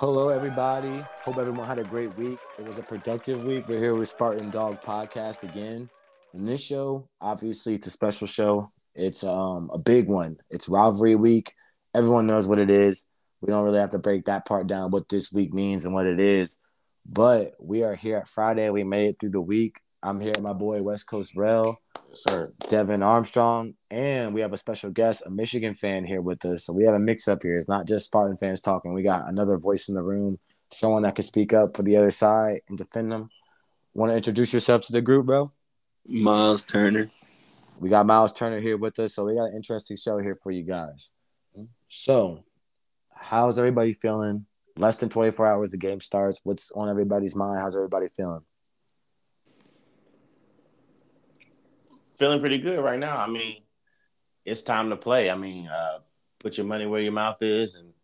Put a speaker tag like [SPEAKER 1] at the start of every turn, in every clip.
[SPEAKER 1] Hello, everybody. Hope everyone had a great week. It was a productive week. We're here with Spartan Dog Podcast again. And this show, obviously, it's a special show. It's um a big one. It's rivalry week. Everyone knows what it is. We don't really have to break that part down, what this week means and what it is. But we are here at Friday. We made it through the week. I'm here with my boy West Coast Rel,
[SPEAKER 2] Sir,
[SPEAKER 1] Devin Armstrong, and we have a special guest, a Michigan fan here with us. So we have a mix up here. It's not just Spartan fans talking. We got another voice in the room, someone that can speak up for the other side and defend them. Want to introduce yourself to the group, bro?
[SPEAKER 2] Miles Turner.
[SPEAKER 1] We got Miles Turner here with us, so we got an interesting show here for you guys. So, how's everybody feeling? Less than 24 hours the game starts. What's on everybody's mind? How's everybody feeling?
[SPEAKER 3] Feeling pretty good right now. I mean, it's time to play. I mean, uh, put your money where your mouth is, and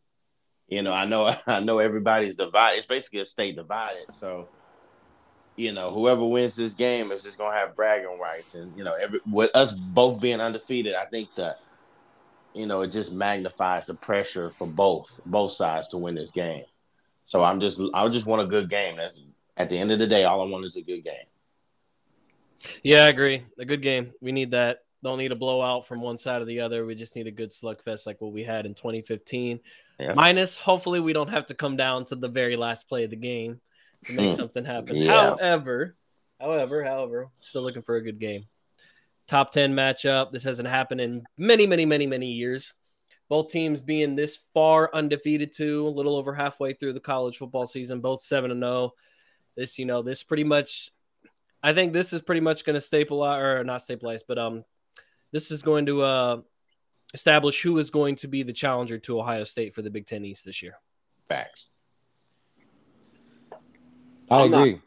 [SPEAKER 3] you know, I know, I know everybody's divided. It's basically a state divided. So, you know, whoever wins this game is just gonna have bragging rights, and you know, every with us both being undefeated, I think that you know it just magnifies the pressure for both both sides to win this game. So I'm just, I just want a good game. That's at the end of the day, all I want is a good game.
[SPEAKER 4] Yeah, I agree. A good game. We need that. Don't need a blowout from one side or the other. We just need a good slugfest like what we had in 2015.
[SPEAKER 3] Yeah.
[SPEAKER 4] Minus, hopefully, we don't have to come down to the very last play of the game to make
[SPEAKER 3] Hmm.
[SPEAKER 4] something happen.
[SPEAKER 3] Yeah.
[SPEAKER 4] However, however, however, still looking for a good game. Top 10 matchup. This hasn't happened in many, many, many, many years. Both teams being this far undefeated, too, a little over halfway through the college football season, both 7 and 0. This, you know, this pretty much I think this is pretty much going to stabilize or not stabilize, but um, this is going to uh establish who is going to be the challenger to Ohio State for the Big Ten East this year.
[SPEAKER 3] Facts.
[SPEAKER 1] I
[SPEAKER 2] I'm not-
[SPEAKER 1] agree.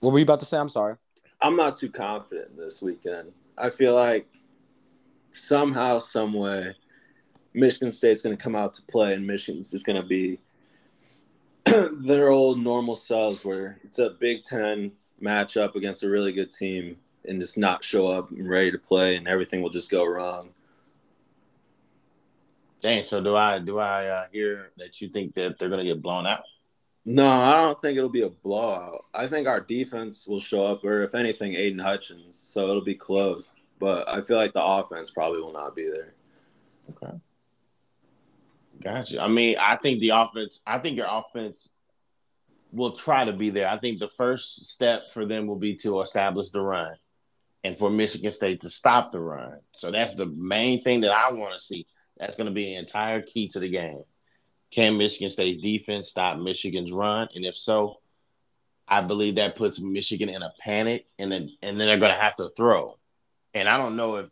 [SPEAKER 1] what were you about to say? I'm sorry.
[SPEAKER 2] I'm not too confident this weekend. I feel like somehow, some way, Michigan State's going to come out to play, and Michigan's just going to be their old normal selves, where it's a Big Ten matchup against a really good team, and just not show up and ready to play, and everything will just go wrong.
[SPEAKER 3] Dang. So do I? Do I uh, hear that you think that they're gonna get blown out?
[SPEAKER 2] No, I don't think it'll be a blowout. I think our defense will show up, or if anything, Aiden Hutchins. So it'll be close. But I feel like the offense probably will not be there.
[SPEAKER 3] Okay. Gotcha. I mean, I think the offense. I think your offense will try to be there. I think the first step for them will be to establish the run, and for Michigan State to stop the run. So that's the main thing that I want to see. That's going to be the entire key to the game. Can Michigan State's defense stop Michigan's run? And if so, I believe that puts Michigan in a panic, and then and then they're going to have to throw. And I don't know if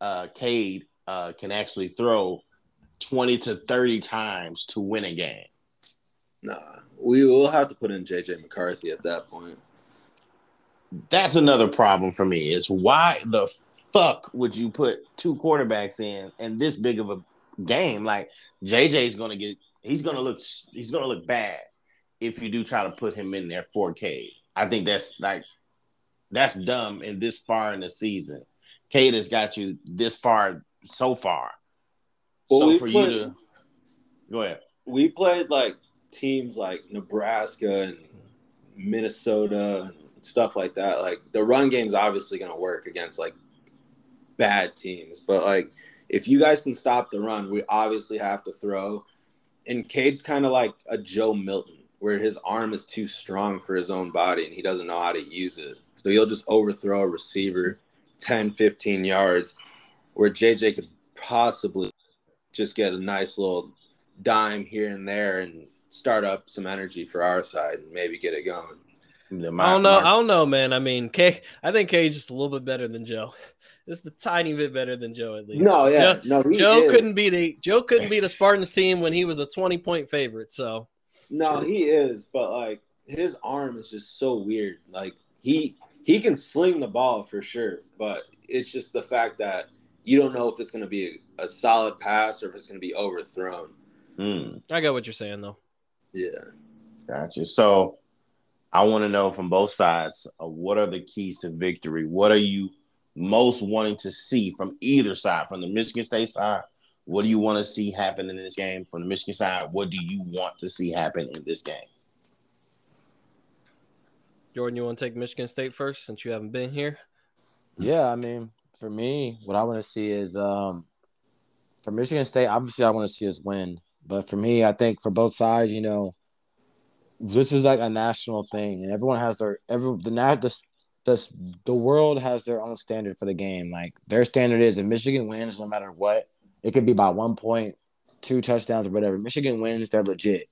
[SPEAKER 3] uh, Cade uh, can actually throw twenty to thirty times to win a game.
[SPEAKER 2] Nah, we will have to put in JJ McCarthy at that point.
[SPEAKER 3] That's another problem for me. Is why the fuck would you put two quarterbacks in in this big of a game? Like JJ's going to get, he's going to look, he's going to look bad if you do try to put him in there 4K. I think that's like that's dumb in this far in the season. Cade has got you this far so far.
[SPEAKER 2] Well,
[SPEAKER 3] so for
[SPEAKER 2] put-
[SPEAKER 3] you to go ahead.
[SPEAKER 2] We played like teams like Nebraska and Minnesota and stuff like that. Like the run game's obviously going to work against like bad teams, but like if you guys can stop the run, we obviously have to throw. And Cade's kind of like a Joe Milton, where his arm is too strong for his own body and he doesn't know how to use it. So he'll just overthrow a receiver 10, 15 yards, where JJ could possibly just get a nice little dime here and there and start up some energy for our side and maybe get it going.
[SPEAKER 3] The
[SPEAKER 4] I don't know.
[SPEAKER 3] Mar-
[SPEAKER 4] I don't know, man. I mean, K. I think K's just a little bit better than Joe. Just a tiny bit better than Joe, at least.
[SPEAKER 2] No, yeah,
[SPEAKER 4] Joe,
[SPEAKER 2] no, he
[SPEAKER 4] Joe
[SPEAKER 2] is.
[SPEAKER 4] couldn't beat the Joe couldn't beat a Spartans team when he was a twenty point favorite. So
[SPEAKER 2] No, he is, but like his arm is just so weird. Like he he can sling the ball for sure, but it's just the fact that you don't know if it's going to be a, a solid pass or if it's going to be overthrown.
[SPEAKER 3] Hmm.
[SPEAKER 4] I got what you're saying, though.
[SPEAKER 2] Yeah.
[SPEAKER 3] Gotcha. So I want to know from both sides uh, what are the keys to victory? What are you most wanting to see from either side, from the Michigan State side What do you want to see happen in this game from the Michigan side? What do you want to see happen in this game?
[SPEAKER 4] Jordan, you want to take Michigan State first since you haven't been here?
[SPEAKER 1] Yeah, I mean, for me, what I want to see is um, for Michigan State. Obviously, I want to see us win, but for me, I think for both sides, you know, this is like a national thing, and everyone has their every the the the, the world has their own standard for the game. Like their standard is if Michigan wins, no matter what, it could be by one point, two touchdowns, or whatever. Michigan wins, they're legit.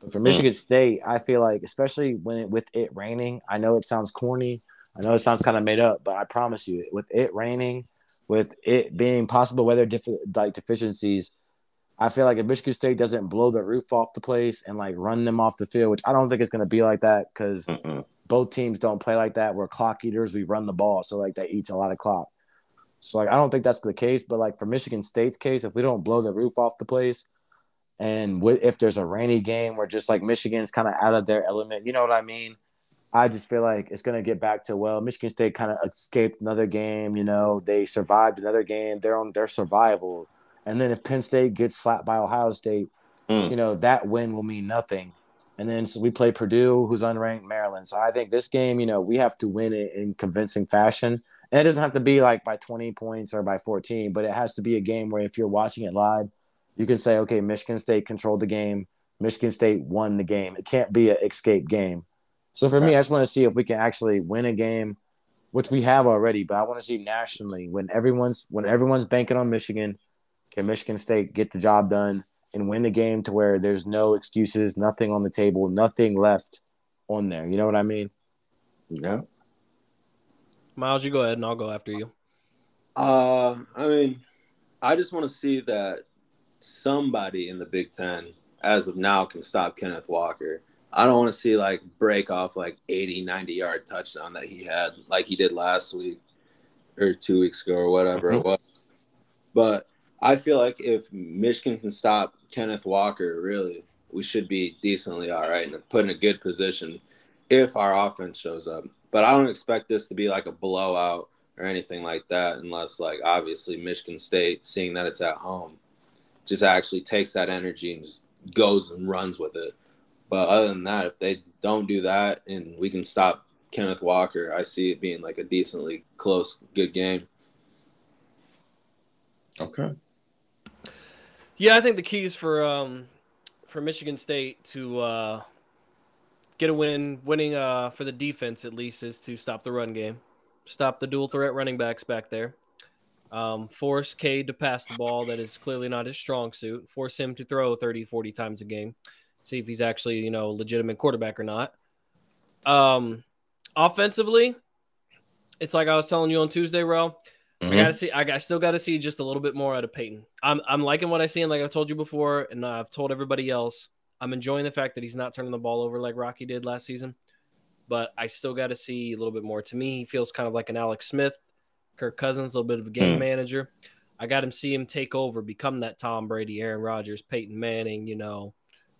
[SPEAKER 1] But for Michigan State, I feel like, especially when it, with it raining, I know it sounds corny, I know it sounds kind of made up, but I promise you, with it raining, with it being possible weather def- like deficiencies, I feel like if Michigan State doesn't blow the roof off the place and like run them off the field, which I don't think it's going to be like that because both teams don't play like that. We're clock eaters. We run the ball, so like that eats a lot of clock. So like I don't think that's the case. But like for Michigan State's case, if we don't blow the roof off the place, and if there's a rainy game where just like Michigan's kind of out of their element, you know what I mean? I just feel like it's going to get back to well, Michigan State kind of escaped another game. You know, they survived another game. They're on their survival, and then if Penn State gets slapped by Ohio State, mm. you know that win will mean nothing. And then so we play Purdue, who's unranked Maryland. So I think this game, you know, we have to win it in convincing fashion. And it doesn't have to be like by 20 points or by 14, but it has to be a game where if you're watching it live, you can say, okay, Michigan State controlled the game. Michigan State won the game. It can't be an escape game. So for me, I just want to see if we can actually win a game, which we have already. But I want to see nationally when everyone's when everyone's banking on Michigan, can Michigan State get the job done and win the game to where there's no excuses, nothing on the table, nothing left on there. You know what I mean?
[SPEAKER 3] Yeah.
[SPEAKER 4] Miles, you go ahead and I'll go after you.
[SPEAKER 2] Uh, I mean, I just want to see that somebody in the Big Ten, as of now, can stop Kenneth Walker. I don't want to see like break off like 80, 90 yard touchdown that he had like he did last week or two weeks ago or whatever mm-hmm. it was. But I feel like if Michigan can stop Kenneth Walker, really, we should be decently all right and put in a good position if our offense shows up. But I don't expect this to be like a blowout or anything like that, unless like obviously Michigan State, seeing that it's at home, just actually takes that energy and just goes and runs with it. But other than that, if they don't do that and we can stop Kenneth Walker, I see it being like a decently close, good game.
[SPEAKER 3] Okay.
[SPEAKER 4] Yeah, I think the keys for um for Michigan State to uh, get a win, winning uh for the defense at least, is to stop the run game, stop the dual threat running backs back there, um, force Cade to pass the ball that is clearly not his strong suit, force him to throw 30, 40 times a game see if he's actually, you know, legitimate quarterback or not. Um, offensively, it's like I was telling you on Tuesday, Ro. Mm-hmm. I gotta see. I, I still got to see just a little bit more out of Payton. I'm I'm liking what I see, and like I told you before, and I've told everybody else, I'm enjoying the fact that he's not turning the ball over like Rocky did last season. But I still got to see a little bit more. To me, he feels kind of like an Alex Smith, Kirk Cousins, a little bit of a game mm-hmm. manager. I got him see him take over, become that Tom Brady, Aaron Rodgers, Peyton Manning, you know,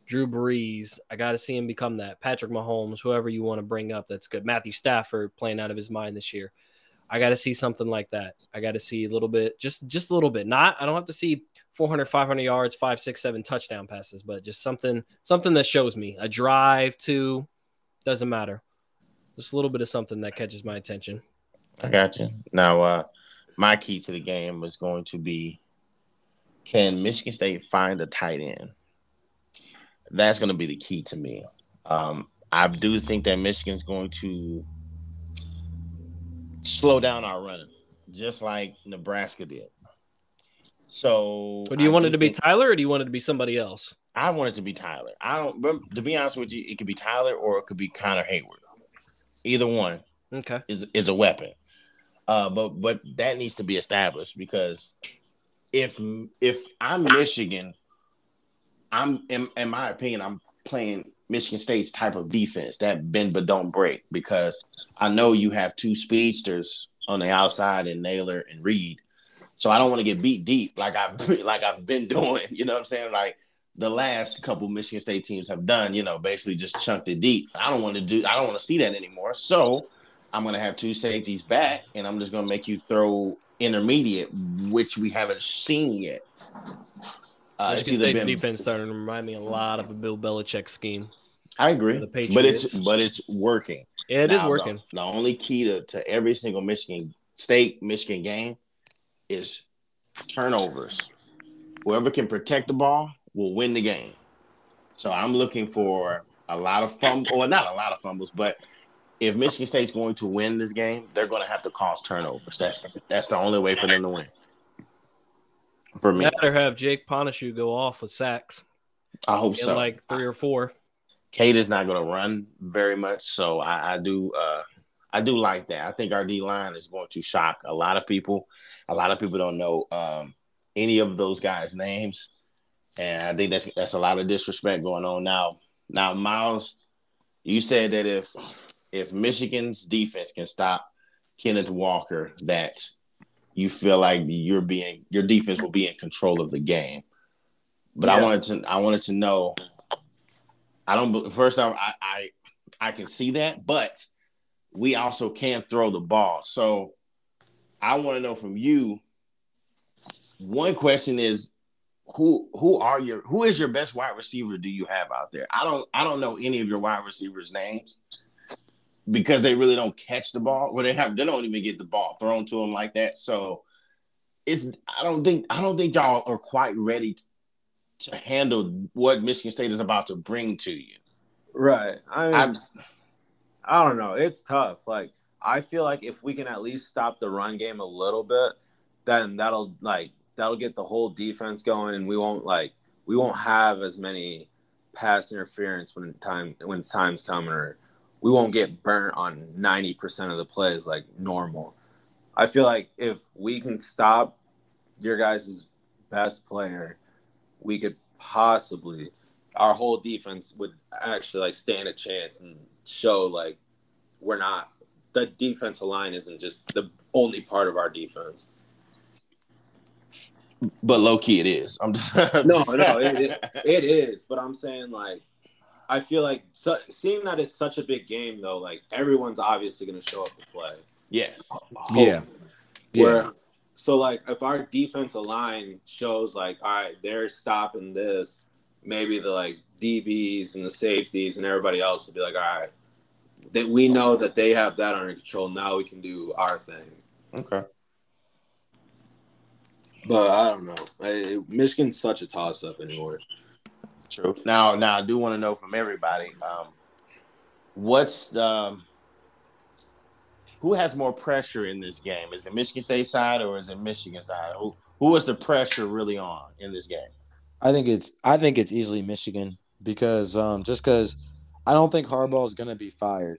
[SPEAKER 4] Drew Brees. I got to see him become that. Patrick Mahomes, whoever you want to bring up, that's good. Matthew Stafford playing out of his mind this year. I got to see something like that. I got to see a little bit, just just a little bit. Not I don't have to see 400, 500 yards, five, six, seven touchdown passes, but just something something that shows me a drive to doesn't matter. Just a little bit of something that catches my attention.
[SPEAKER 3] I got you. Now, uh, my key to the game was going to be: Can Michigan State find a tight end? that's going to be the key to me. Um, I do think that Michigan's going to slow down our running, just like Nebraska did. So,
[SPEAKER 4] but do you I want it to be Tyler, or do you want it to be somebody else?
[SPEAKER 3] I want it to be Tyler. I don't. But to be honest with you, it could be Tyler or it could be Connor Heyward. Either one,
[SPEAKER 4] okay,
[SPEAKER 3] is is a weapon. Uh, but but that needs to be established because if if I'm Michigan I'm in, in my opinion, I'm playing Michigan State's type of defense that bend but don't break because I know you have two speedsters on the outside and Nailor and Reed. So I don't want to get beat deep like I've like I've been doing. You know what I'm saying? Like the last couple Michigan State teams have done, you know, basically just chunked it deep. I don't want to do I don't want to see that anymore. So I'm gonna have two safeties back and I'm just gonna make you throw intermediate, which we haven't seen yet.
[SPEAKER 4] Uh, Michigan State's been, defense starting to remind me a lot of a Bill Belichick scheme.
[SPEAKER 3] I agree, but it's but it's working.
[SPEAKER 4] Yeah, it now, is working.
[SPEAKER 3] The, the, only key to, to every single Michigan State Michigan game is turnovers. Whoever can protect the ball will win the game. So I'm looking for a lot of fumbles, or not a lot of fumbles, but if Michigan State's going to win this game, they're going to have to cause turnovers. That's that's the only way for them to win. For me,
[SPEAKER 4] better have Jake Panasiuk go off with sacks.
[SPEAKER 3] I hope so.
[SPEAKER 4] Like three or four.
[SPEAKER 3] Cade is not going to run very much, so I, I do uh, I do like that. I think our D line is going to shock a lot of people. A lot of people don't know um, any of those guys' names, and I think that's that's a lot of disrespect going on now. Now, Miles, you said that if if Michigan's defense can stop Kenneth Walker, that you feel like you're being your defense will be in control of the game. But yeah. I wanted to I wanted to know. I don't. First off, I, I I can see that, but we also can throw the ball. So I want to know from you. One question is who who are your who is your best wide receiver do you have out there? I don't I don't know any of your wide receivers' names because they really don't catch the ball. Well, they have they don't even get the ball thrown to them like that. So it's I don't think I don't think y'all are quite ready to handle what Michigan State is about to bring to you.
[SPEAKER 2] Right. I mean, I don't know. It's tough. Like I feel like if we can at least stop the run game a little bit, then that'll like that'll get the whole defense going, and we won't like we won't have as many pass interference when time when time's coming or we won't get burnt on 90% of the plays like normal. I feel like if we can stop your guys' best player, we could possibly our whole defense would actually like stand a chance and show like we're not the defensive line isn't just the only part of our defense.
[SPEAKER 3] But low key, it is. I'm just
[SPEAKER 2] no, no, it, it, it is. But I'm saying like I feel like so, seeing that it's such a big game though, like everyone's obviously going to show up to play.
[SPEAKER 3] Yes.
[SPEAKER 2] Yeah. Where, yeah. So like if our defensive line shows like, all right, they're stopping this, maybe the like DBs and the safeties and everybody else will be like, all right, that we know that they have that under control. Now we can do our thing.
[SPEAKER 3] Okay.
[SPEAKER 2] But I don't know. I, Michigan's such a toss up anymore.
[SPEAKER 3] True. Now, now I do want to know from everybody, um, what's um, who has more pressure in this game? Is it Michigan State side or is it Michigan side? Who who is the pressure really on in this game?
[SPEAKER 1] I think it's I think it's easily Michigan because um, just because I don't think Harbaugh is going to be fired.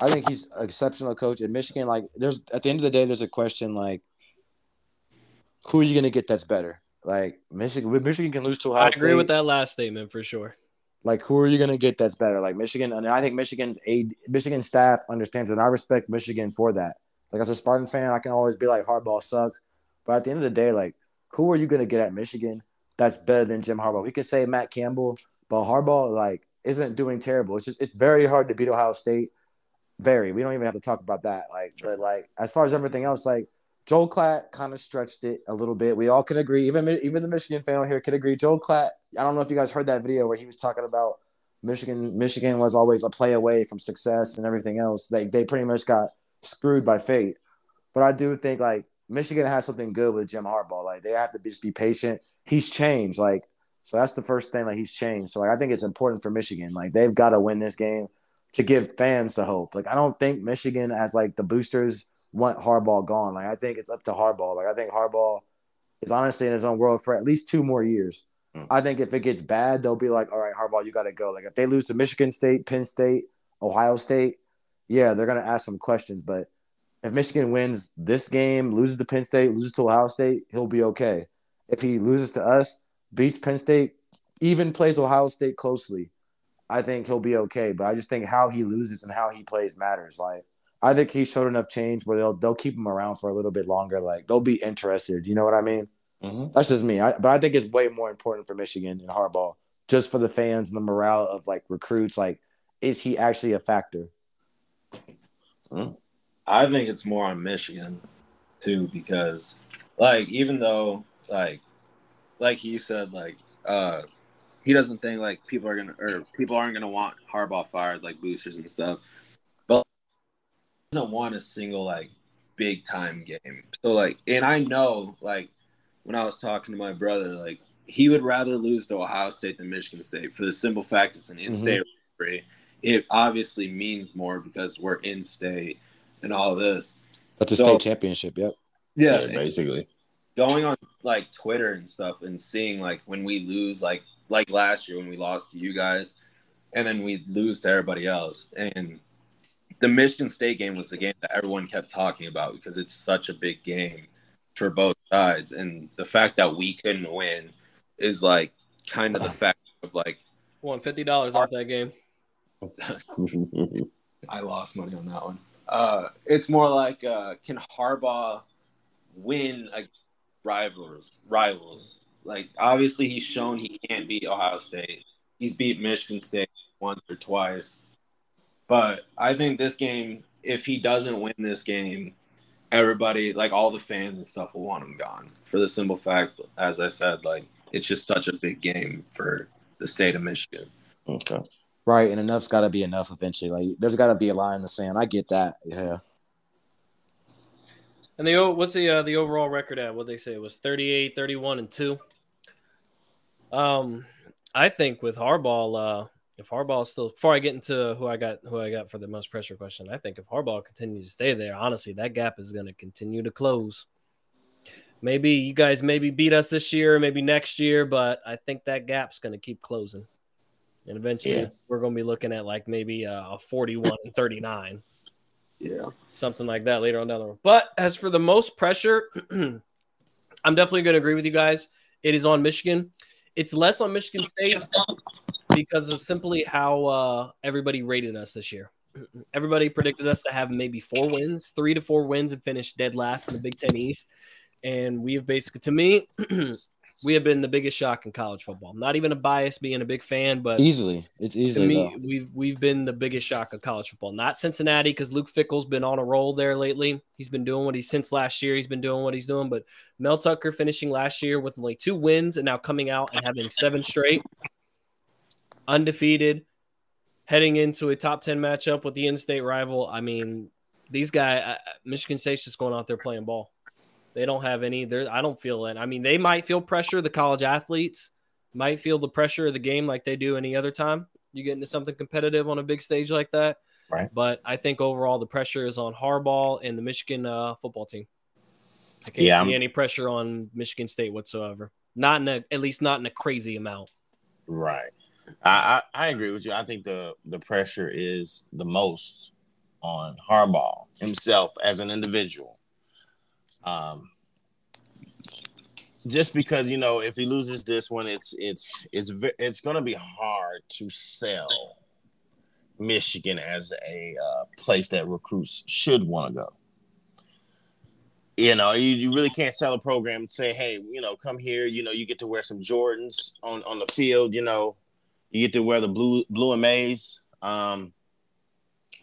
[SPEAKER 1] I think he's an exceptional coach in Michigan. Like, there's at the end of the day, there's a question like, who are you going to get that's better? Like Michigan, Michigan can lose to Ohio
[SPEAKER 4] I agree State. with that last statement for sure.
[SPEAKER 1] Like, who are you going to get that's better? Like Michigan, and I think Michigan's a Michigan staff understands, and I respect Michigan for that. Like as a Spartan fan, I can always be like Harbaugh sucks, but at the end of the day, like who are you going to get at Michigan that's better than Jim Harbaugh? We could say Matt Campbell, but Harbaugh like isn't doing terrible. It's just it's very hard to beat Ohio State. Very. We don't even have to talk about that. Like, but like as far as everything else, like Joel Klatt kind of stretched it a little bit. We all can agree, even even the Michigan fan here can agree. Joel Klatt. I don't know if you guys heard that video where he was talking about Michigan. Michigan was always a play away from success and everything else. They they pretty much got screwed by fate. But I do think like Michigan has something good with Jim Harbaugh. Like they have to just be patient. He's changed. Like so that's the first thing. Like he's changed. So like, I think it's important for Michigan. Like they've got to win this game to give fans the hope. Like I don't think Michigan as like the boosters want Harbaugh gone. Like I think it's up to Harbaugh. Like I think Harbaugh is honestly in his own world for at least two more years. Mm. I think if it gets bad, they'll be like, all right, Harbaugh, you got to go. Like if they lose to Michigan State, Penn State, Ohio State, yeah, they're gonna ask some questions. But if Michigan wins this game, loses to Penn State, loses to Ohio State, he'll be okay. If he loses to us, beats Penn State, even plays Ohio State closely, I think he'll be okay. But I just think how he loses and how he plays matters. Like I think he showed enough change where they'll they'll keep him around for a little bit longer. Like they'll be interested. You know what I mean? Mm-hmm. That's just me. I, but I think it's way more important for Michigan and Harbaugh, just for the fans and the morale of like recruits. Like, is he actually a factor?
[SPEAKER 2] Mm-hmm. I think it's more on Michigan. too because like even though like like he said like uh he doesn't think like people are gonna or people aren't gonna want Harbaugh fired like boosters and stuff, doesn't want a single like big time game. So like, and I know like when I was talking to my brother, like he would rather lose to Ohio State than Michigan State for the simple fact it's an in-state mm-hmm. rivalry. It obviously means more because we're in state and all this.
[SPEAKER 1] That's a so, state championship. Yep.
[SPEAKER 2] Yeah,
[SPEAKER 3] yeah, basically.
[SPEAKER 2] Going on like Twitter and stuff and seeing like when we lose, like like last year when we lost to you guys, and then we lose to everybody else. And the Michigan State game was the game that everyone kept talking about because it's such a big game for both sides. And the fact that we couldn't win is like kind of the fact of like
[SPEAKER 4] won fifty dollars off that game.
[SPEAKER 2] I lost money on that one. Uh, it's more like uh, can Harbaugh win a rivals rivals like obviously he's shown he can't beat Ohio State. He's beat Michigan State once or twice. But I think this game, if he doesn't win this game, everybody, like all the fans and stuff, will want him gone. For the simple fact, as I said, like it's just such a big game for the state of Michigan.
[SPEAKER 3] Okay.
[SPEAKER 1] Right, and enough's got to be enough eventually. Like, there's got to be a line in the sand. I get that. Yeah.
[SPEAKER 4] And the what's the uh, the overall record at? What they say it was 38, 31, and two. Um, I think with Harbaugh, uh, if Harbaugh still before I get into who I got who I got for the most pressure question, I think if Harbaugh continues to stay there, honestly, that gap is going to continue to close. Maybe you guys maybe beat us this year, maybe next year, but I think that gap's going to keep closing, and eventually yeah. we're going to be looking at like maybe a 41 and 39.
[SPEAKER 2] Yeah.
[SPEAKER 4] Something like that later on down the road. But as for the most pressure, I'm definitely going to agree with you guys. It is on Michigan. It's less on Michigan State because of simply how uh, everybody rated us this year. Everybody predicted us to have maybe four wins, three to four wins, and finish dead last in the Big Ten East. And we have basically, to me, we have been the biggest shock in college football. Not even a bias being a big fan, but
[SPEAKER 1] easily it's easily.
[SPEAKER 4] To me, though. we've we've been the biggest shock of college football. Not Cincinnati because Luke Fickell's been on a roll there lately. He's been doing what he's since last year. He's been doing what he's doing. But Mel Tucker finishing last year with only two wins and now coming out and having seven straight, undefeated, heading into a top ten matchup with the in-state rival. I mean, these guys, Michigan State's just going out there playing ball. They don't have any. There, I don't feel it. I mean, they might feel pressure. The college athletes might feel the pressure of the game like they do any other time. You get into something competitive on a big stage like that.
[SPEAKER 1] Right.
[SPEAKER 4] But I think overall the pressure is on Harbaugh and the Michigan uh, football team. I can't yeah, see I'm... any pressure on Michigan State whatsoever. Not in a, at least not in a crazy amount.
[SPEAKER 3] Right. I, I, I agree with you. I think the the pressure is the most on Harbaugh himself as an individual. Um, just because you know if he loses this one, it's it's it's it's going to be hard to sell Michigan as a uh, place that recruits should want to go. You know, you, you really can't sell a program and say, hey, you know, come here. You know, you get to wear some Jordans on on the field. You know, you get to wear the blue blue and maize. Um,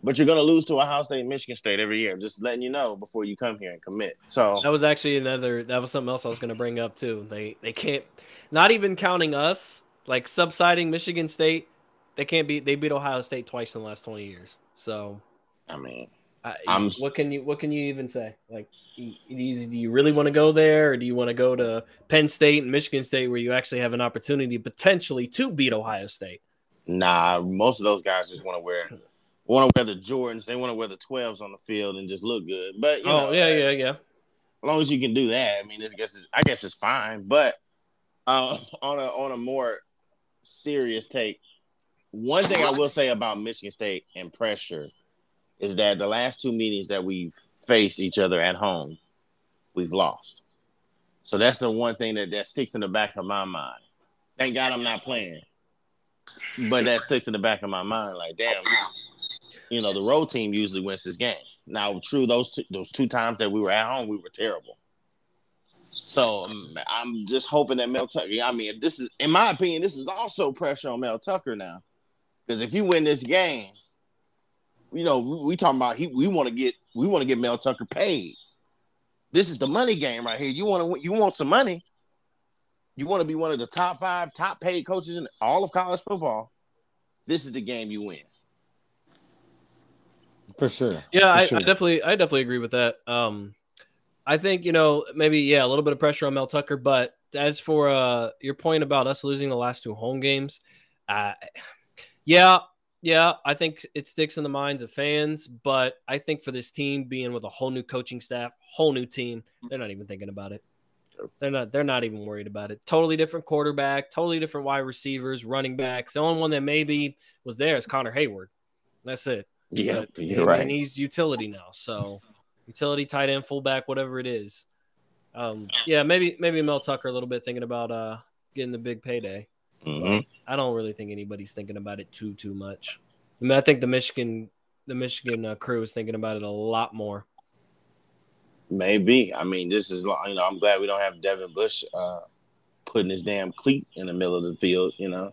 [SPEAKER 3] but you're going to lose to Ohio State and Michigan State every year. Just letting you know before you come here and commit. So
[SPEAKER 4] that was actually another. That was something else I was going to bring up too. They they can't, not even counting us, like subsiding Michigan State. They can't beat. They beat Ohio State twice in the last twenty years. So,
[SPEAKER 3] I mean,
[SPEAKER 4] I, what can you what can you even say? Like, do you, do you really want to go there, or do you want to go to Penn State and Michigan State, where you actually have an opportunity potentially to beat Ohio State?
[SPEAKER 3] Nah, most of those guys just want to wear want to wear the Jordans. They want to wear the 12s on the field and just look good. But you oh know,
[SPEAKER 4] yeah, yeah, yeah.
[SPEAKER 3] As long as you can do that, I mean, I guess it's, I guess it's fine. But uh, on a on a more serious take, one thing I will say about Michigan State and pressure is that the last two meetings that we've faced each other at home, we've lost. So that's the one thing that, that sticks in the back of my mind. Thank God I'm not playing. But that sticks in the back of my mind. Like, damn, you know, the road team usually wins this game. Now, true, those two, those two times that we were at home, we were terrible. So um, I'm just hoping that Mel Tucker. I mean, this is, in my opinion, this is also pressure on Mel Tucker now, because if you win this game, you know, we, we talking about he. We want to get we want to get Mel Tucker paid. This is the money game right here. You want to you want some money. You want to be one of the top five, top paid coaches in all of college football. This is the game you win.
[SPEAKER 1] For sure.
[SPEAKER 4] Yeah,
[SPEAKER 1] For
[SPEAKER 4] I,
[SPEAKER 1] sure.
[SPEAKER 4] I definitely, I definitely agree with that. Um, I think you know maybe yeah, a little bit of pressure on Mel Tucker, but as for uh your point about us losing the last two home games, uh, yeah, yeah, I think it sticks in the minds of fans, but I think for this team being with a whole new coaching staff, whole new team, they're not even thinking about it. They're not. They're not even worried about it. Totally different quarterback. Totally different wide receivers, running backs. The only one that maybe was there is Connor Heyward. That's it.
[SPEAKER 3] Yeah,
[SPEAKER 4] But
[SPEAKER 3] you're
[SPEAKER 4] he-
[SPEAKER 3] right.
[SPEAKER 4] And he's utility now. So utility, tight end, fullback, whatever it is. Um, yeah, maybe maybe Mel Tucker a little bit thinking about uh getting the big payday.
[SPEAKER 3] Mhm.
[SPEAKER 4] I don't really think anybody's thinking about it too too much. I mean, I think the Michigan the Michigan uh, crew is thinking about it a lot more.
[SPEAKER 3] Maybe. I mean, this is you know, I'm glad we don't have Devin Bush uh, putting his damn cleat in the middle of the field. You know,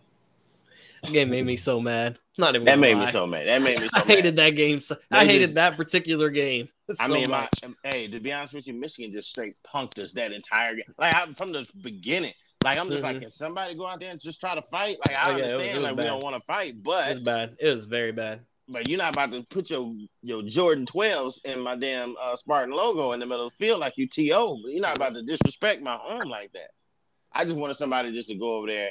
[SPEAKER 4] That game made me so mad. Not even
[SPEAKER 3] that made
[SPEAKER 4] lie.
[SPEAKER 3] me so mad. That made me so
[SPEAKER 4] I
[SPEAKER 3] mad.
[SPEAKER 4] hated that game. So, I hated
[SPEAKER 3] just-
[SPEAKER 4] that particular game.
[SPEAKER 3] I mean, my hey, to be honest with you, Michigan just straight punked us that entire game. Like I, from the beginning. Like I'm just like,
[SPEAKER 4] Mhm.
[SPEAKER 3] can somebody go out there and just try to fight? Like I
[SPEAKER 4] Oh, yeah, it was-
[SPEAKER 3] understand,
[SPEAKER 4] it was
[SPEAKER 3] like we don't want to fight, but it
[SPEAKER 4] was bad. It was very bad.
[SPEAKER 3] but you're not about to put your your Jordan 12s in my damn uh, Spartan logo in the middle of the field like you to. But you're not about to disrespect my home like that. I just wanted somebody just to go over there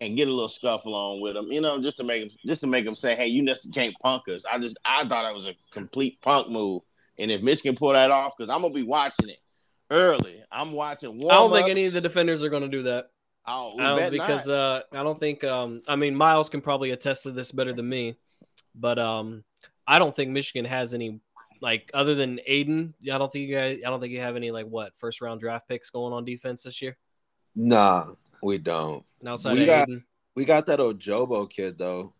[SPEAKER 3] and get a little scuffle on with them, you know, just to make them just to make them say, "Hey, you just can't punk us." I just I thought it was a complete punk move, and if Michigan pull that off, because I'm gonna be watching it early. I'm watching.
[SPEAKER 4] I don't think any of the defenders are going to do that.
[SPEAKER 3] Oh, we
[SPEAKER 4] I don't, because uh, I don't think. Um, I mean, Miles can probably attest to this better than me, but um, I don't think Michigan has any like other than Aiden. I don't think you guys. I don't think you have any like what first round draft picks going on defense this year.
[SPEAKER 2] Nah, we don't.
[SPEAKER 4] Outside
[SPEAKER 2] We
[SPEAKER 4] of
[SPEAKER 2] got-
[SPEAKER 4] Aiden,
[SPEAKER 2] We got that Ojabo kid though.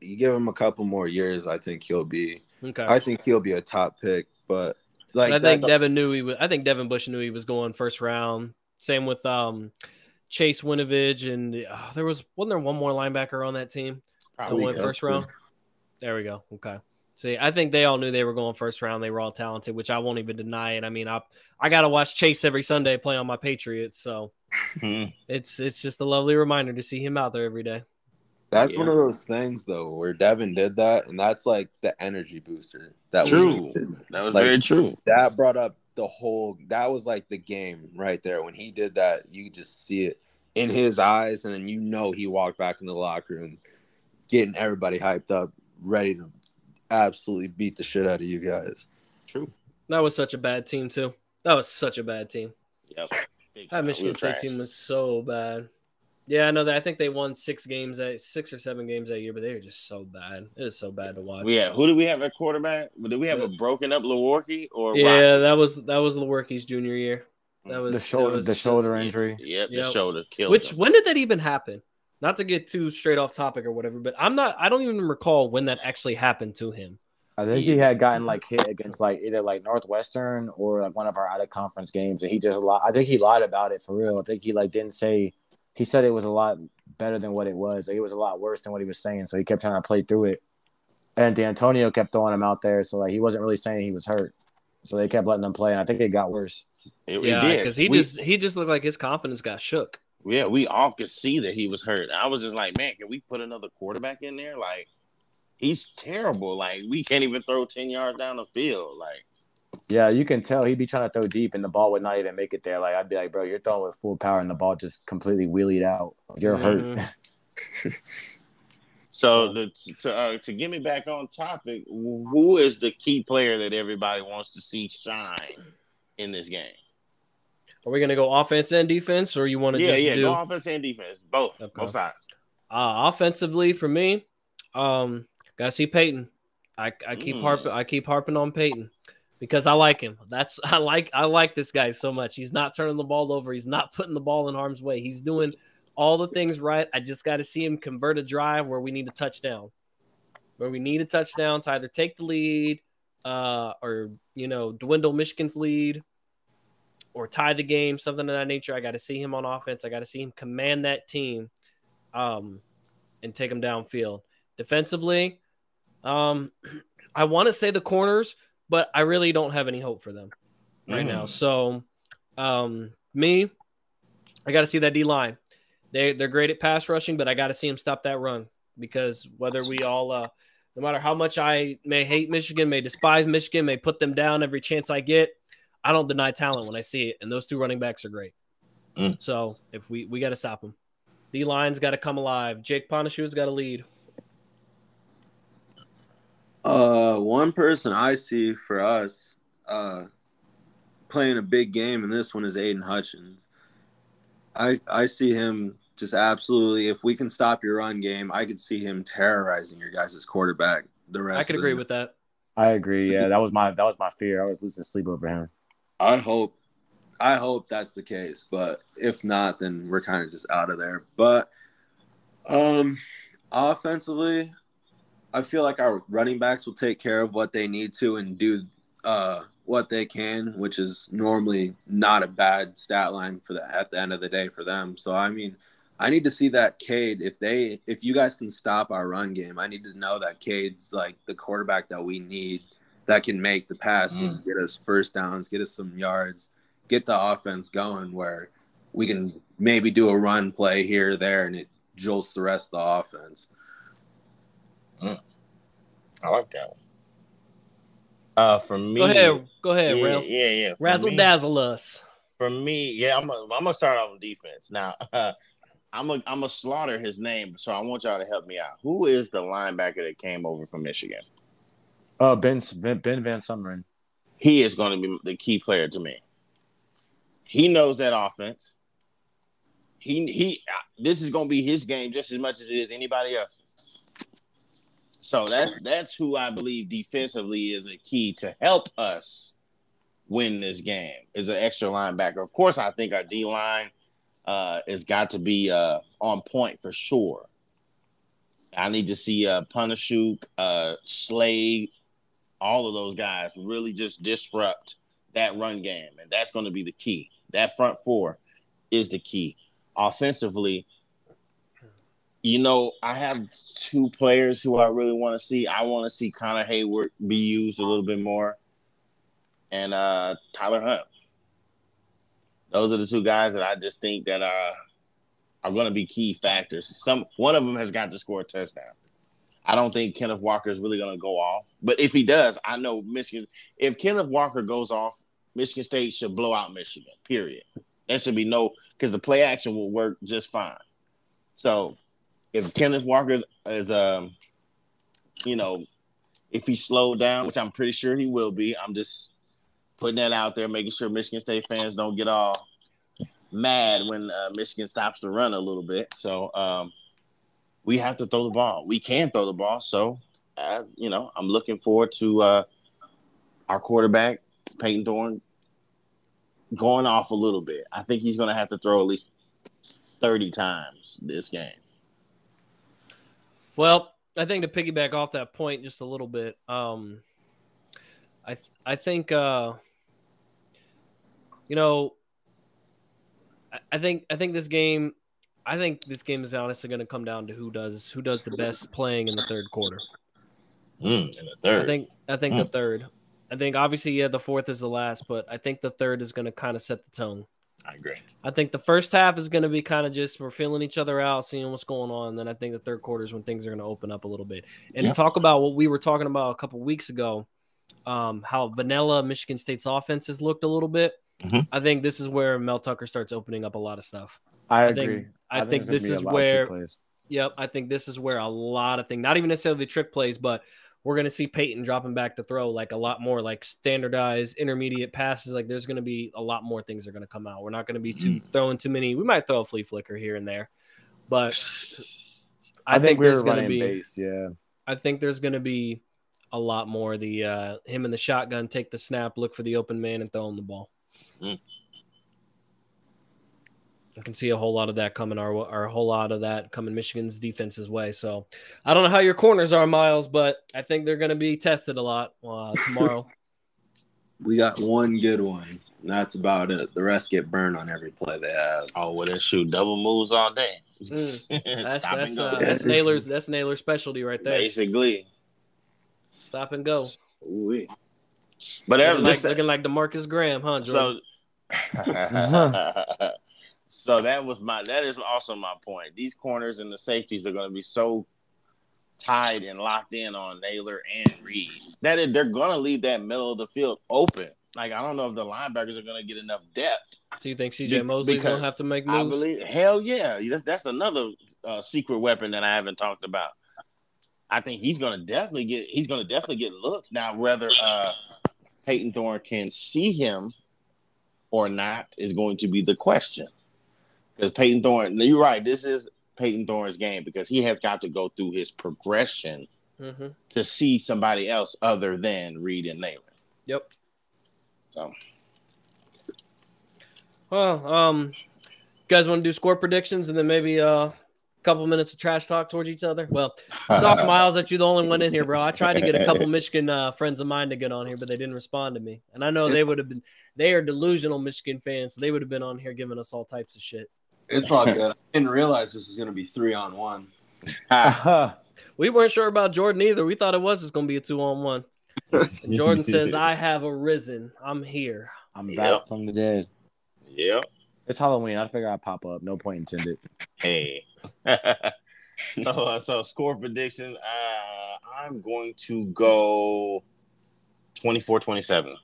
[SPEAKER 2] You give him a couple more years, I think he'll be.
[SPEAKER 4] okay.
[SPEAKER 2] I think he'll be a top pick. But like
[SPEAKER 4] I think Devin knew he was. I think Devin Bush knew he was going first round. Same with um, Chase Winovich and oh, there was wasn't there one more linebacker on that team that went first round. There we go. Okay. See, I think they all knew they were going first round. They were all talented, which I won't even deny it. I mean, I I got to watch Chase every Sunday play on my Patriots, so it's it's just a lovely reminder to see him out there every day.
[SPEAKER 2] That's
[SPEAKER 3] Yeah.
[SPEAKER 2] one of those things though where Devin did that, and that's like the energy booster that we
[SPEAKER 3] True. that was
[SPEAKER 2] Like-
[SPEAKER 3] very true.
[SPEAKER 2] That brought up the whole. That was like the game right there when he did that. You could just see it in his eyes, and then you know he walked back into the locker room, getting everybody hyped up, ready to absolutely beat the shit out of you guys.
[SPEAKER 3] True.
[SPEAKER 4] That was such a bad team too. That was such a bad team.
[SPEAKER 3] Yep. Big
[SPEAKER 4] That
[SPEAKER 3] time. We
[SPEAKER 4] Michigan State
[SPEAKER 3] trash.
[SPEAKER 4] team was so bad. Yeah, I know that. I think they won six games, that six or seven games that year, but they were just so bad. It was so bad to watch.
[SPEAKER 3] Yeah, who do we have at quarterback? Did we have a broken up Lewerke or
[SPEAKER 4] yeah,
[SPEAKER 3] Rocky?
[SPEAKER 4] that was that was Lewerke's junior year. That mm. was
[SPEAKER 1] The shoulder,
[SPEAKER 4] was-
[SPEAKER 1] the shoulder injury.
[SPEAKER 3] Yep, the
[SPEAKER 4] Yep.
[SPEAKER 3] shoulder killed
[SPEAKER 4] Which
[SPEAKER 3] him.
[SPEAKER 4] when did that even happen? Not to get too straight off topic or whatever, but I'm not. I don't even recall when that actually happened to him.
[SPEAKER 1] I think he had gotten like hit against like either like Northwestern or like one of our out of conference games, and he just lied. I think he lied about it for real. I think he like didn't say. He said it was a lot better than what it was. Like, it was a lot worse than what he was saying, so he kept trying to play through it. And D'Antonio kept throwing him out there, so like he wasn't really saying he was hurt. So they kept letting him play, and I think it got worse.
[SPEAKER 3] It, it
[SPEAKER 4] yeah,
[SPEAKER 3] did.
[SPEAKER 4] because he
[SPEAKER 3] We-
[SPEAKER 4] just he just looked like his confidence got shook.
[SPEAKER 3] yeah, we all could see that he was hurt. I was just like, man, can we put another quarterback in there? Like, he's terrible. Like, we can't even throw ten yards down the field. Like,
[SPEAKER 1] Yeah, you can tell he'd be trying to throw deep, and the ball would not even make it there. Like I'd be like, bro, you're throwing with full power, and the ball just completely wheelied out. You're
[SPEAKER 4] Mhm.
[SPEAKER 1] hurt.
[SPEAKER 3] so the, to uh, to get me back on topic, who is the key player that everybody wants to see shine in this game?
[SPEAKER 4] Are we gonna go offense and defense, or you want to
[SPEAKER 3] Yeah,
[SPEAKER 4] just
[SPEAKER 3] yeah,
[SPEAKER 4] do
[SPEAKER 3] go offense and defense, both,
[SPEAKER 4] Okay.
[SPEAKER 3] both sides.
[SPEAKER 4] uh, offensively for me? Um, gotta see Payton. I, I keep
[SPEAKER 3] Mm.
[SPEAKER 4] harping I keep harping on Payton because I like him. That's I like I like this guy so much. He's not turning the ball over. He's not putting the ball in harm's way. He's doing all the things right. I just got to see him convert a drive where we need a touchdown, where we need a touchdown to either take the lead, uh, or you know dwindle Michigan's lead, or tie the game, something of that nature. I got to see him on offense. I got to see him command that team, um, and take him downfield. Defensively, um, I want to say the corners, but I really don't have any hope for them. right
[SPEAKER 3] Mm.
[SPEAKER 4] now. So, um, me, I got to see that D line. They they're great at pass rushing, but I got to see them stop that run because whether we all, uh, no matter how much I may hate Michigan, may despise Michigan, may put them down every chance I get, I don't deny talent when I see it, and those two running backs are great.
[SPEAKER 3] Mm.
[SPEAKER 4] So if we we got to stop them, D line's got to come alive. Jake Panasiuk's got to lead.
[SPEAKER 2] Uh, one person I see for us, uh, playing a big game in this one is Aiden Hutchins. I I see him just absolutely. If we can stop your run game, I could see him terrorizing your guys' quarterback. The rest,
[SPEAKER 4] I could
[SPEAKER 2] of
[SPEAKER 4] agree
[SPEAKER 2] the-
[SPEAKER 4] with that.
[SPEAKER 1] I agree. Yeah, that was my that was my fear. I was losing sleep over him.
[SPEAKER 2] I hope, I hope that's the case. But if not, then we're kind of just out of there. But, um, offensively, I feel like our running backs will take care of what they need to and do uh, what they can, which is normally not a bad stat line for the at the end of the day for them. So I mean, I need to see that Cade. If they, if you guys can stop our run game, I need to know that Cade's like the quarterback that we need that can make the passes, get us first downs, get us some yards, get the offense going where we can maybe do a run play here or there and it jolts the rest of the offense.
[SPEAKER 3] I like that one. Uh, for me,
[SPEAKER 4] Go ahead, go ahead,
[SPEAKER 3] yeah,
[SPEAKER 4] Rail.
[SPEAKER 3] yeah, yeah. For
[SPEAKER 4] Razzle
[SPEAKER 3] me-
[SPEAKER 4] dazzle us.
[SPEAKER 3] For me, yeah, I'm gonna I'm gonna start off on defense. Now, I'm a I'm a slaughter his name, so I want y'all to help me out. Who is the linebacker that came over from Michigan?
[SPEAKER 1] Uh, Ben Ben, ben VanSumeren.
[SPEAKER 3] He is going to be the key player to me. He knows that offense. He he. This is going to be his game just as much as it is anybody else. So that's that's who I believe defensively is a key to help us win this game. Is an extra linebacker. Of course, I think our D line uh, has got to be uh, on point for sure. I need to see uh, Panasiuk, uh, Slade, all of those guys really just disrupt that run game, and that's going to be the key. That front four is the key. Offensively, you know, I have two players who I really want to see. I want to see Connor Heyward be used a little bit more, and uh, Tyler Hunt. Those are the two guys that I just think that uh, are going to be key factors. Some one of them has got to score a touchdown. I don't think Kenneth Walker is really going to go off, but if he does, I know Michigan. If Kenneth Walker goes off, Michigan State should blow out Michigan. Period. There should be no because the play action will work just fine. So if Kenneth Walker is, is um, you know, if he slowed down, which I'm pretty sure he will be, I'm just putting that out there, making sure Michigan State fans don't get all mad when uh, Michigan stops to run a little bit. So um, we have to throw the ball. We can throw the ball. So, uh, you know, I'm looking forward to uh, our quarterback, Payton Thorne, going off a little bit. I think he's going to have to throw at least 30 times this game.
[SPEAKER 4] Well, I think to piggyback off that point just a little bit, um, I th- I think uh, you know, I, I think I think this game, I think this game is honestly going to come down to who does who does the best playing in the third quarter.
[SPEAKER 3] Mm, in the third, I
[SPEAKER 4] think I think the third. I think obviously yeah the fourth is the last, but I think the third is going to kind of set the tone.
[SPEAKER 3] I agree.
[SPEAKER 4] I think the first half is going to be kind of just we're feeling each other out, seeing what's going on. And then I think the third quarter is when things are going to open up a little bit. And
[SPEAKER 3] Yeah.
[SPEAKER 4] talk about what we were talking about a couple weeks ago, um, how vanilla Michigan State's offense has looked a little bit.
[SPEAKER 3] Mhm.
[SPEAKER 4] I think this is where Mel Tucker starts opening up a lot of stuff.
[SPEAKER 1] I
[SPEAKER 4] think-
[SPEAKER 1] agree.
[SPEAKER 4] I think
[SPEAKER 1] there's
[SPEAKER 4] this is
[SPEAKER 1] a lot of
[SPEAKER 4] where- Yep, I think this is where a lot of things, not even necessarily trick plays, but we're going to see Payton dropping back to throw like a lot more like standardized intermediate passes. Like there's going to be a lot more things are going to come out. We're not going to be too throwing too many. We might throw a flea flicker here and there, but I, think,
[SPEAKER 1] we
[SPEAKER 4] there's going to be.
[SPEAKER 1] base. Yeah,
[SPEAKER 4] I think there's going to be a lot more. The uh, him and the shotgun take the snap, look for the open man, and throw him the ball.
[SPEAKER 3] Mm.
[SPEAKER 4] I can see a whole lot of that coming our or a whole lot of that coming Michigan's defense's way. So I don't know how your corners are, Miles, but I think they're going to be tested a lot uh, tomorrow.
[SPEAKER 2] We got one good one. That's about it. The rest get burned on every play they have.
[SPEAKER 3] Oh, well, then shoot, double moves all day.
[SPEAKER 4] Mm. That's
[SPEAKER 3] Stop
[SPEAKER 4] that's
[SPEAKER 3] and go.
[SPEAKER 4] uh, that's Nailor's that's Nailor's specialty right there.
[SPEAKER 3] Basically.
[SPEAKER 4] Stop and go.
[SPEAKER 2] Ooh-wee.
[SPEAKER 3] But
[SPEAKER 4] Looking
[SPEAKER 3] ever,
[SPEAKER 4] like,
[SPEAKER 3] this,
[SPEAKER 4] looking like Demarcus Graham, huh? Jordan?
[SPEAKER 3] so, so that was my that is also my point. These corners and the safeties are going to be so tied and locked in on Nailor and Reed that they're going to leave that middle of the field open. Like I don't know if the linebackers are going to get enough depth.
[SPEAKER 4] so you think CJ Mosley's gonna have to make
[SPEAKER 3] I
[SPEAKER 4] moves?
[SPEAKER 3] believe, hell yeah, that's, that's another uh, secret weapon that I haven't talked about. I think he's going to definitely get he's going to definitely get looks now. Whether uh, Payton Thorne can see him or not is going to be the question. Because Payton Thorne, you're right. This is Payton Thorne's game because he has got to go through his progression
[SPEAKER 4] hmm
[SPEAKER 3] to see somebody else other than Reed and Nailor.
[SPEAKER 4] Yep.
[SPEAKER 3] So
[SPEAKER 4] Well, um, guys want to do score predictions and then maybe uh, a couple minutes of trash talk towards each other? Well, sorry, Miles, that you're the only one in here, bro. I tried to get a couple Michigan uh, friends of mine to get on here, but they didn't respond to me. And I know they would have been. They are delusional Michigan fans. So they would have been on here giving us all types of shit.
[SPEAKER 2] It's all good. I didn't realize this was going to be three on one.
[SPEAKER 4] We weren't sure about Jordan either. We thought it was just going to be a two on one. And Jordan says, "I have arisen. I'm here."
[SPEAKER 1] I'm
[SPEAKER 3] Yep.
[SPEAKER 1] back from the dead.
[SPEAKER 3] Yep.
[SPEAKER 1] It's Halloween. I figure I'd pop up. No point intended.
[SPEAKER 3] Hey. so uh, so score prediction. Uh, I'm going to go 24-27.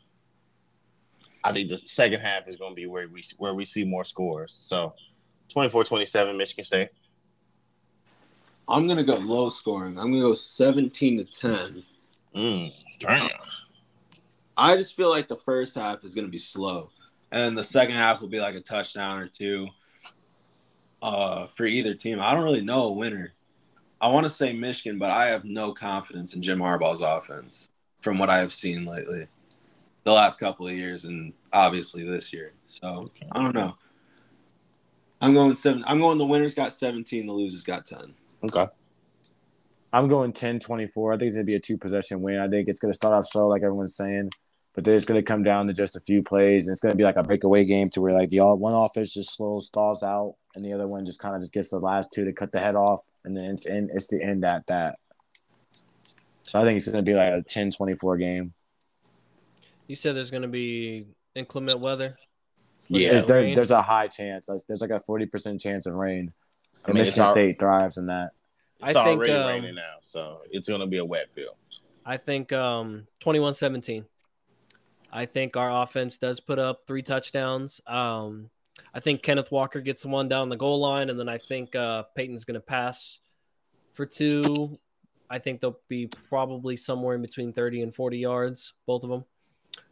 [SPEAKER 3] I think the second half is going to be where we where we see more scores. So 24-27 Michigan State.
[SPEAKER 2] I'm going to go low scoring. I'm going to go 17 to 10.
[SPEAKER 3] Mm, damn.
[SPEAKER 2] I just feel like the first half is going to be slow, and the second half will be like a touchdown or two uh, for either team. I don't really know a winner. I want to say Michigan, but I have no confidence in Jim Harbaugh's offense from what I have seen lately, the last couple of years, and obviously this year. So I don't know. I'm going seven. I'm going. The winners got 17. The losers got 10.
[SPEAKER 3] Okay.
[SPEAKER 1] I'm going 10 24. I think it's going to be a two possession win. I think it's going to start off slow, like everyone's saying, but then it's going to come down to just a few plays. And it's going to be like a breakaway game to where like the all, one offense just slows, stalls out, and the other one just kind of just gets the last two to cut the head off. And then it's, in, it's the end at that. So I think it's going to be like a 10 24 game.
[SPEAKER 4] You said there's going to be inclement weather.
[SPEAKER 3] Yeah.
[SPEAKER 1] There's, there, there's a high chance. There's, there's like a 40% chance of rain.
[SPEAKER 3] I
[SPEAKER 1] And
[SPEAKER 3] mean,
[SPEAKER 1] Michigan
[SPEAKER 3] al-
[SPEAKER 1] State thrives in that.
[SPEAKER 3] It's
[SPEAKER 4] I think,
[SPEAKER 3] already
[SPEAKER 4] um,
[SPEAKER 3] raining now, so it's going to be a wet field.
[SPEAKER 4] I think um 21-17. I think our offense does put up three touchdowns. Um I think Kenneth Walker gets one down the goal line, and then I think uh Payton's gonna pass for two. I think they'll be probably somewhere in between 30 and 40 yards, both of them.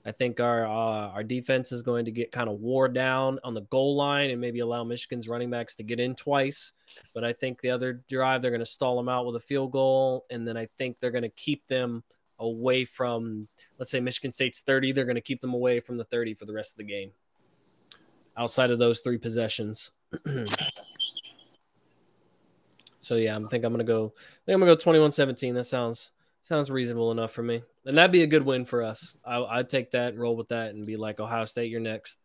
[SPEAKER 4] I think our uh, our defense is going to get kind of wore down on the goal line and maybe allow Michigan's running backs to get in twice. But I think the other drive they're going to stall them out with a field goal, and then I think they're going to keep them away from, let's say Michigan State's 30. They're going to keep them away from the 30 for the rest of the game. Outside of those three possessions. so yeah, I think I'm gonna go. I think I'm gonna go 21-17. That sounds sounds reasonable enough for me, and that'd be a good win for us. I, I'd take that, and roll with that, and be like Ohio State, you're next.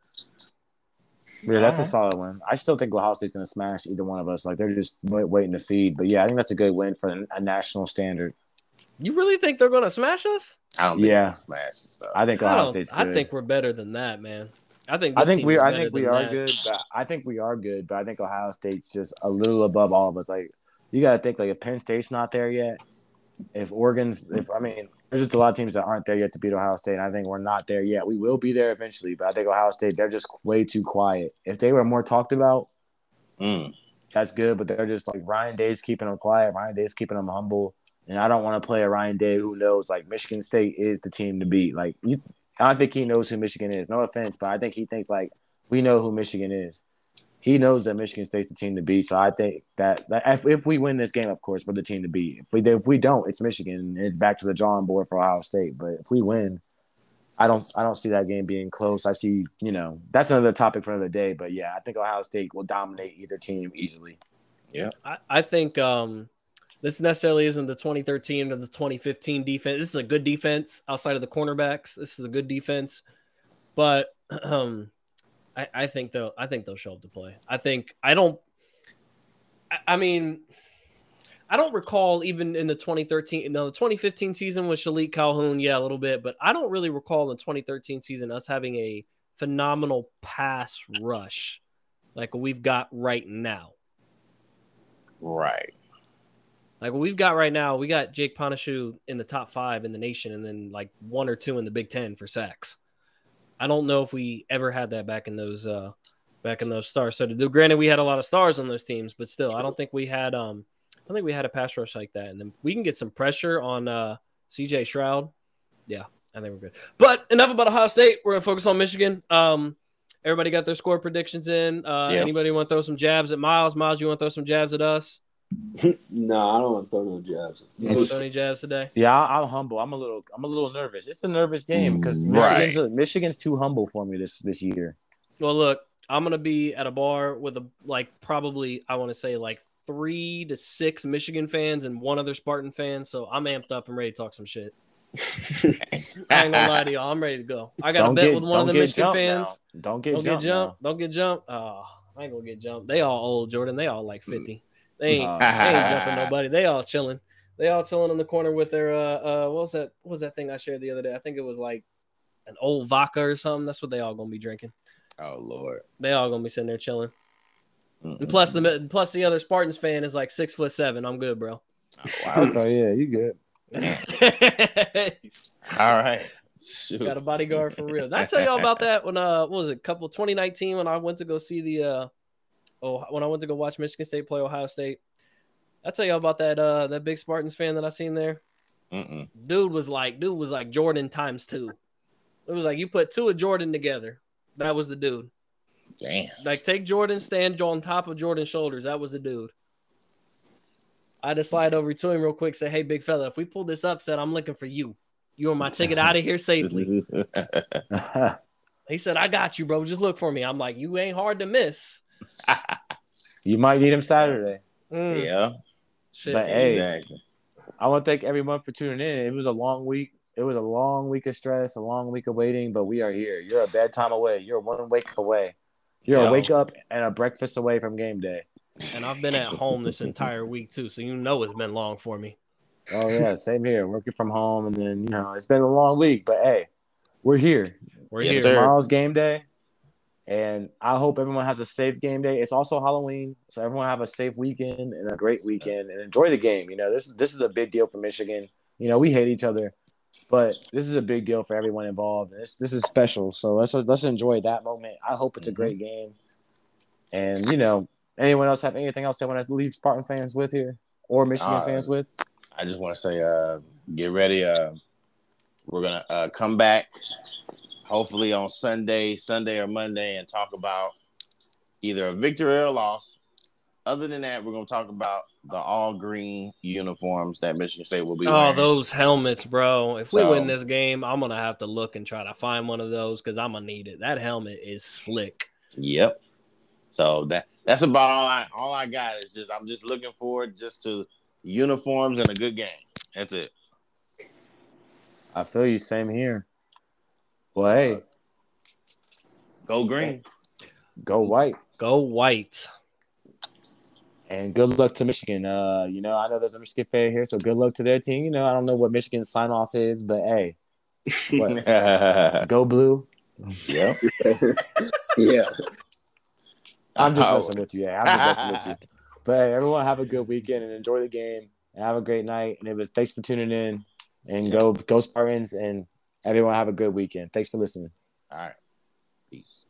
[SPEAKER 1] Yeah, that's a solid one. I still think Ohio State's going to smash either one of us. Like they're just wait, waiting to feed. But yeah, I think that's a good win for a national standard.
[SPEAKER 4] You really think they're gonna smash us?
[SPEAKER 3] I don't think
[SPEAKER 1] Yeah.
[SPEAKER 3] yeah. smash and stuff.
[SPEAKER 1] I think Ohio
[SPEAKER 4] don't-
[SPEAKER 1] State's
[SPEAKER 4] I think we're better than that, man. I think.
[SPEAKER 1] I think we. I think we are
[SPEAKER 4] that.
[SPEAKER 1] good, but I think we are good. But I think Ohio State's just a little above all of us. Like you got to think, like if Penn State's not there yet, if Oregon's, if I mean, there's just a lot of teams that aren't there yet to beat Ohio State. And I think we're not there yet. We will be there eventually, but I think Ohio State they're just way too quiet. If they were more talked about,
[SPEAKER 3] Mm.
[SPEAKER 1] that's good. But they're just like Ryan Day's keeping them quiet. Ryan Day's keeping them humble. And I don't want to play a Ryan Day who knows like Michigan State is the team to beat. Like you, I don't think he knows who Michigan is. No offense, but I think he thinks like we know who Michigan is. He knows that Michigan State's the team to beat. So I think that, that if, if we win this game, of course, we're the team to beat. If we if we don't, it's Michigan. And it's back to the drawing board for Ohio State. But if we win, I don't I don't see that game being close. I see you know that's another topic for another day. But yeah, I think Ohio State will dominate either team easily.
[SPEAKER 4] I, I think um, this necessarily isn't the 2013 or the 2015 defense. This is a good defense outside of the cornerbacks. This is a good defense, but um, I, I think they'll I think they'll show up to play. I think I don't. I, I mean, I don't recall even in the 2013, no, the 2015 season with Shilique Calhoun, yeah, a little bit, but I don't really recall in the 2013 season us having a phenomenal pass rush like what we've got right now.
[SPEAKER 3] Right.
[SPEAKER 4] Like what we've got right now, we got Jake Panasiuk in the top five in the nation, and then like one or two in the Big Ten for sacks. I don't know if we ever had that back in those uh back in those stars. So to do granted, we had a lot of stars on those teams, but still, I don't think we had um I don't think we had a pass rush like that. And then we can get some pressure on uh CJ Stroud. Yeah, I think we're good. But enough about Ohio State. We're gonna focus on Michigan. Um everybody got their score predictions in. Uh
[SPEAKER 3] Yeah.
[SPEAKER 4] anybody want to throw some jabs at Miles? Miles, you want to throw some jabs at us?
[SPEAKER 2] no, I don't want to throw no jabs.
[SPEAKER 4] You throw any jabs today?
[SPEAKER 1] Yeah, I, I'm humble. I'm a little. I'm a little nervous. It's a nervous game because
[SPEAKER 3] Right.
[SPEAKER 1] Michigan's, Michigan's too humble for me this this year.
[SPEAKER 4] Well, look, I'm gonna be at a bar with a like probably I want to say like three to six Michigan fans and one other Spartan fan. So I'm amped up and ready to talk some shit. I ain't gonna lie to y'all. I'm ready to go. I got a
[SPEAKER 1] Don't
[SPEAKER 4] bet
[SPEAKER 1] get-
[SPEAKER 4] with one of the Michigan fans.
[SPEAKER 1] now. Don't get
[SPEAKER 4] Don't get
[SPEAKER 1] jumped.
[SPEAKER 4] jumped. Don't get jumped. Oh, I ain't gonna get jumped. They all old, Jordan. They all like mm. 50. They ain't,
[SPEAKER 1] Uh,
[SPEAKER 4] they ain't jumping nobody. They all chilling. They all chilling in the corner with their uh uh what was that what was that thing I shared the other day? I think it was like an old vodka or something. That's what they all gonna be drinking.
[SPEAKER 3] Oh Lord.
[SPEAKER 4] They all gonna be sitting there chilling.
[SPEAKER 3] Mm-mm.
[SPEAKER 4] And plus the plus the other Spartans fan is like six foot seven. I'm good, bro. Wow.
[SPEAKER 1] Okay, yeah, you good.
[SPEAKER 3] All right. Shoot.
[SPEAKER 4] Got a bodyguard for real. Did I tell y'all about that when uh what was it, couple 2019 when I went to go see the uh oh when I went to go watch Michigan State play Ohio State. I tell y'all about that uh that big Spartans fan that I seen there.
[SPEAKER 3] Mm-mm.
[SPEAKER 4] Dude was like dude was like Jordan times two. It was like you put two of Jordan together. That was the dude.
[SPEAKER 3] Damn.
[SPEAKER 4] Like take Jordan, stand on top of Jordan's shoulders. That was the dude. I had to slide over to him real quick, say, Hey, big fella, if we pull this upset, I'm looking for you. You want my ticket out of here safely. He said, I got you, bro. Just look for me. I'm like, you ain't hard to miss.
[SPEAKER 1] you might need him Saturday.
[SPEAKER 4] Mm,
[SPEAKER 3] yeah.
[SPEAKER 4] Shit.
[SPEAKER 1] But hey,
[SPEAKER 3] Exactly.
[SPEAKER 1] I want to thank everyone for tuning in. It was a long week. It was a long week of stress, a long week of waiting, but we are here. You're a bedtime away. You're one wake away. You're
[SPEAKER 3] Yo.
[SPEAKER 1] a wake up and a breakfast away from game day.
[SPEAKER 4] and I've been at home this entire week too, so you know it's been long for me.
[SPEAKER 1] Oh yeah, same here. Working from home, and then you know it's been a long week, but hey, we're here.
[SPEAKER 4] We're
[SPEAKER 3] Yes,
[SPEAKER 4] here.
[SPEAKER 3] sir.
[SPEAKER 1] Tomorrow's game day, and I hope everyone has a safe game day. It's also Halloween, so everyone have a safe weekend and a great weekend, and enjoy the game. You know this this is a big deal for Michigan. You know we hate each other, but this is a big deal for everyone involved. This this is special, so let's let's enjoy that moment. I hope it's a great game, and you know anyone else have anything else they want to leave Spartan fans with here or Michigan
[SPEAKER 3] Uh,
[SPEAKER 1] fans with?
[SPEAKER 3] I just want to say, uh, get ready. Uh, we're gonna uh, come back, hopefully on Sunday, Sunday or Monday, and talk about either a victory or a loss. Other than that, we're gonna talk about the all green uniforms that Michigan State will be
[SPEAKER 4] Oh,
[SPEAKER 3] wearing.
[SPEAKER 4] those helmets, bro. If we win this game, I'm gonna have to look and try to find one of those because I'm gonna need it. That helmet is slick.
[SPEAKER 3] Yep. So that that's about all I all I got is just I'm just looking forward just to uniforms and a good game. That's it.
[SPEAKER 1] I feel you. Same here. Well, hey,
[SPEAKER 3] Go green.
[SPEAKER 1] go white.
[SPEAKER 4] Go white.
[SPEAKER 1] And good luck to Michigan. Uh, you know, I know there's a Michigan fan here, so good luck to their team. You know, I don't know what Michigan's sign off is, but hey, What? go blue.
[SPEAKER 2] yeah.
[SPEAKER 1] I'm just
[SPEAKER 3] Oh.
[SPEAKER 1] messing with you. Yeah, I'm just messing with you. But hey, everyone have a good weekend and enjoy the game and have a great night. And it was thanks for tuning in and go go Spartans and everyone have a good weekend. Thanks for listening.
[SPEAKER 3] All right. Peace.